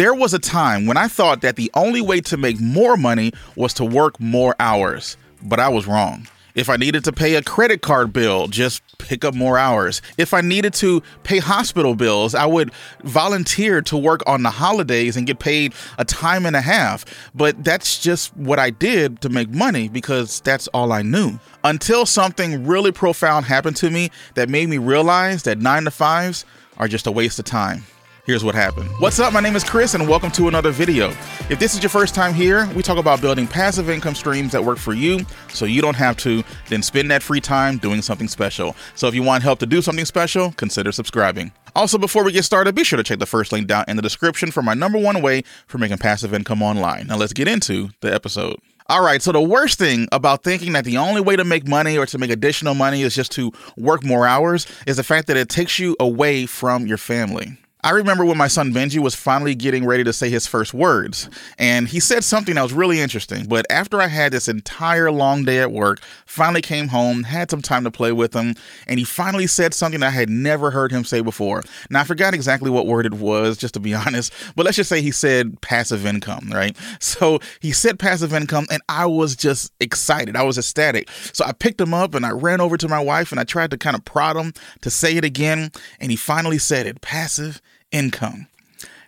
There was a time when I thought that the only way to make more money was to work more hours, but I was wrong. If I needed to pay a credit card bill, just pick up more hours. If I needed to pay hospital bills, I would volunteer to work on the holidays and get paid a time and a half. But that's just what I did to make money because that's all I knew. Until something really profound happened to me that made me realize that nine to fives are just a waste of time. Here's what happened. What's up? My name is Chris, and welcome to another video. If this is your first time here, we talk about building passive income streams that work for you so you don't have to then spend that free time doing something special. So if you want help to do something special, consider subscribing. Also, before we get started, be sure to check the first link down in the description for my number one way for making passive income online. Now, let's get into the episode. All right, so the worst thing about thinking that the only way to make money or to make additional money is just to work more hours is the fact that it takes you away from your family. I remember when my son Benji was finally getting ready to say his first words, and he said something that was really interesting. But after I had this entire long day at work, finally came home, had some time to play with him, and he finally said something I had never heard him say before. Now, I forgot exactly what word it was, just to be honest, but let's just say he said passive income, right? So he said passive income, and I was just excited. I was ecstatic. So I picked him up and I ran over to my wife and I tried to kind of prod him to say it again, and he finally said it passive income.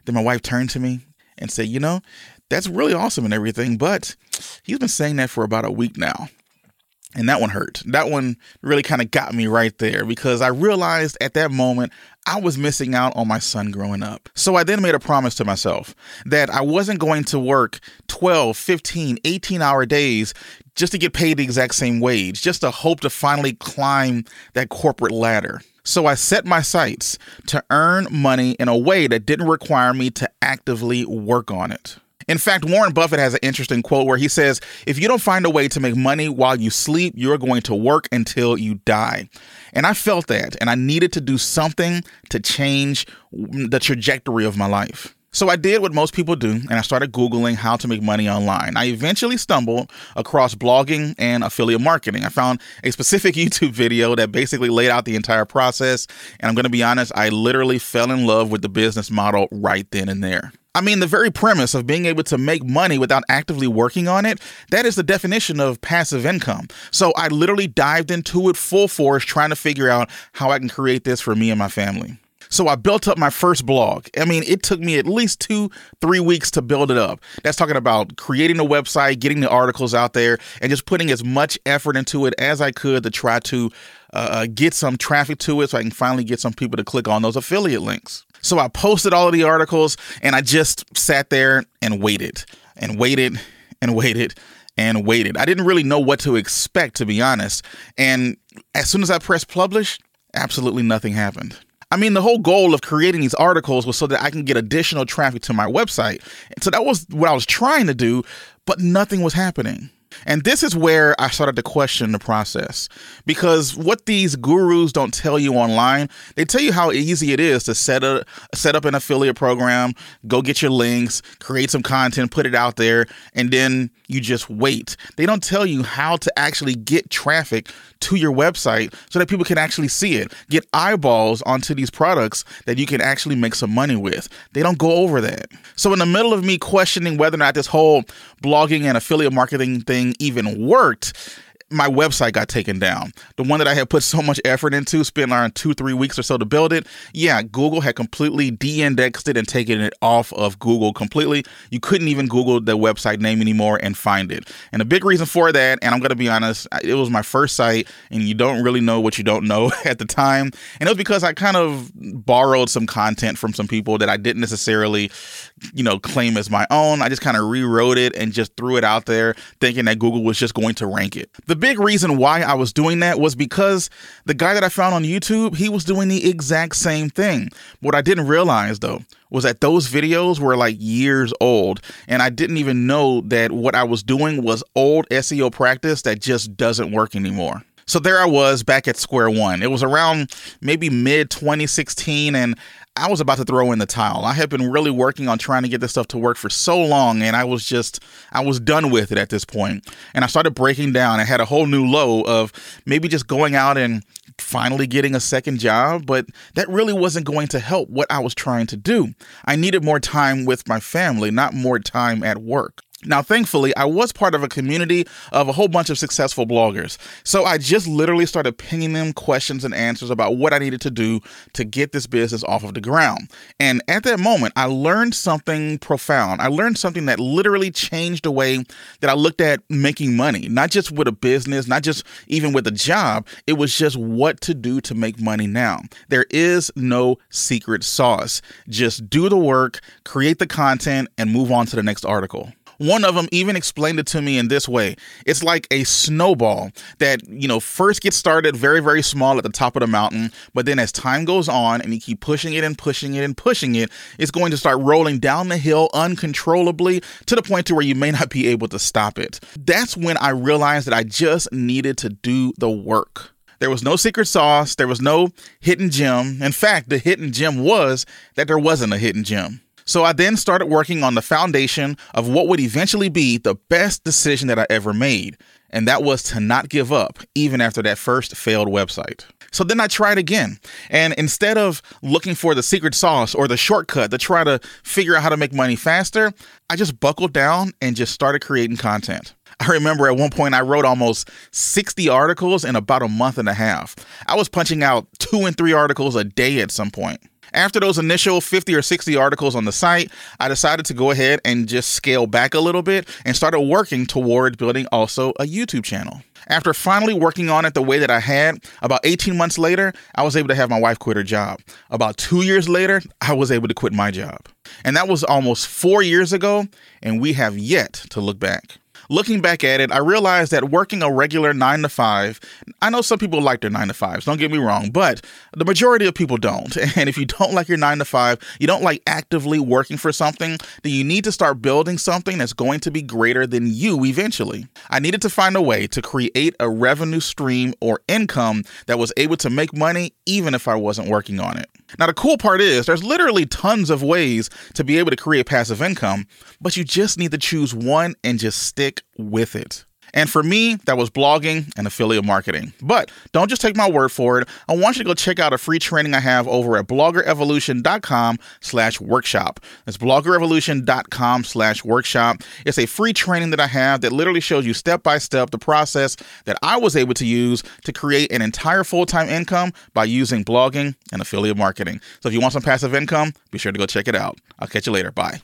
Then my wife turned to me and said, You know, that's really awesome and everything, but he's been saying that for about a week now. And that one hurt. That one really kind of got me right there because I realized at that moment I was missing out on my son growing up. So I then made a promise to myself that I wasn't going to work 12, 15, 18 hour days just to get paid the exact same wage, just to hope to finally climb that corporate ladder. So I set my sights to earn money in a way that didn't require me to actively work on it. In fact, Warren Buffett has an interesting quote where he says, If you don't find a way to make money while you sleep, you're going to work until you die. And I felt that, and I needed to do something to change the trajectory of my life. So I did what most people do, and I started Googling how to make money online. I eventually stumbled across blogging and affiliate marketing. I found a specific YouTube video that basically laid out the entire process. And I'm to be honest, I literally fell in love with the business model right then and there. I mean, the very premise of being able to make money without actively working on it, that is the definition of passive income. So I literally dived into it full force, trying to figure out how I can create this for me and my family. So I built up my first blog. I mean, it took me at least two, three weeks to build it up. That's talking about creating a website, getting the articles out there, and just putting as much effort into it as I could to try to uh, uh, get some traffic to it so I can finally get some people to click on those affiliate links. So I posted all of the articles and I just sat there and waited and waited and waited and waited. I didn't really know what to expect, to be honest. And as soon as I pressed publish, absolutely nothing happened. I mean, the whole goal of creating these articles was so that I can get additional traffic to my website. And so that was what I was trying to do, but nothing was happening. And this is where I started to question the process because what these gurus don't tell you online, they tell you how easy it is to set a set up an affiliate program, go get your links, create some content, put it out there, and then you just wait. They don't tell you how to actually get traffic to your website so that people can actually see it, get eyeballs onto these products that you can actually make some money with. They don't go over that. So in the middle of me questioning whether or not this whole blogging and affiliate marketing thing even worked my website got taken down. The one that I had put so much effort into, spent around two, three weeks or so to build it. Yeah, Google had completely de indexed it and taken it off of Google completely. You couldn't even Google the website name anymore and find it. And a big reason for that, and I'm going to be honest, it was my first site, and you don't really know what you don't know at the time. And it was because I kind of borrowed some content from some people that I didn't necessarily, you know, claim as my own. I just kind of rewrote it and just threw it out there thinking that Google was just going to rank it. The big reason why I was doing that was because the guy that I found on YouTube, he was doing the exact same thing. What I didn't realize though was that those videos were like years old and I didn't even know that what I was doing was old SEO practice that just doesn't work anymore. So there I was back at square one. It was around maybe mid 2016, and I was about to throw in the towel. I had been really working on trying to get this stuff to work for so long, and I was just, I was done with it at this point. And I started breaking down. I had a whole new low of maybe just going out and finally getting a second job, but that really wasn't going to help what I was trying to do. I needed more time with my family, not more time at work. Now, thankfully, I was part of a community of a whole bunch of successful bloggers. So I just literally started pinging them questions and answers about what I needed to do to get this business off of the ground. And at that moment, I learned something profound. I learned something that literally changed the way that I looked at making money, not just with a business, not just even with a job. It was just what to do to make money now. There is no secret sauce. Just do the work, create the content, and move on to the next article. One of them even explained it to me in this way. It's like a snowball that, you know, first gets started very, very small at the top of the mountain, but then as time goes on and you keep pushing it and pushing it and pushing it, it's going to start rolling down the hill uncontrollably to the point to where you may not be able to stop it. That's when I realized that I just needed to do the work. There was no secret sauce. There was no hidden gem. In fact, the hidden gem was that there wasn't a hidden gem. So I then started working on the foundation of what would eventually be the best decision that I ever made. And that was to not give up, even after that first failed website. So then I tried again. And instead of looking for the secret sauce or the shortcut to try to figure out how to make money faster, I just buckled down and just started creating content. I remember at one point I wrote almost 60 articles in about a month and a half. I was punching out two and three articles a day at some point. After those initial 50 or 60 articles on the site, I decided to go ahead and just scale back a little bit and started working toward building also a YouTube channel. After finally working on it the way that I had, about 18 months later, I was able to have my wife quit her job. About two years later, I was able to quit my job. And that was almost four years ago, and we have yet to look back. Looking back at it, I realized that working a regular nine to five, I know some people like their nine to fives, don't get me wrong, but the majority of people don't. And if you don't like your nine to five, you don't like actively working for something, then you need to start building something that's going to be greater than you eventually. I needed to find a way to create a revenue stream or income that was able to make money even if I wasn't working on it. Now, the cool part is there's literally tons of ways to be able to create passive income, but you just need to choose one and just stick with it. And for me, that was blogging and affiliate marketing. But don't just take my word for it. I want you to go check out a free training I have over at bloggerevolution.com slash workshop. That's bloggerevolution.com slash workshop. It's a free training that I have that literally shows you step by step the process that I was able to use to create an entire full-time income by using blogging and affiliate marketing. So if you want some passive income, be sure to go check it out. I'll catch you later. Bye.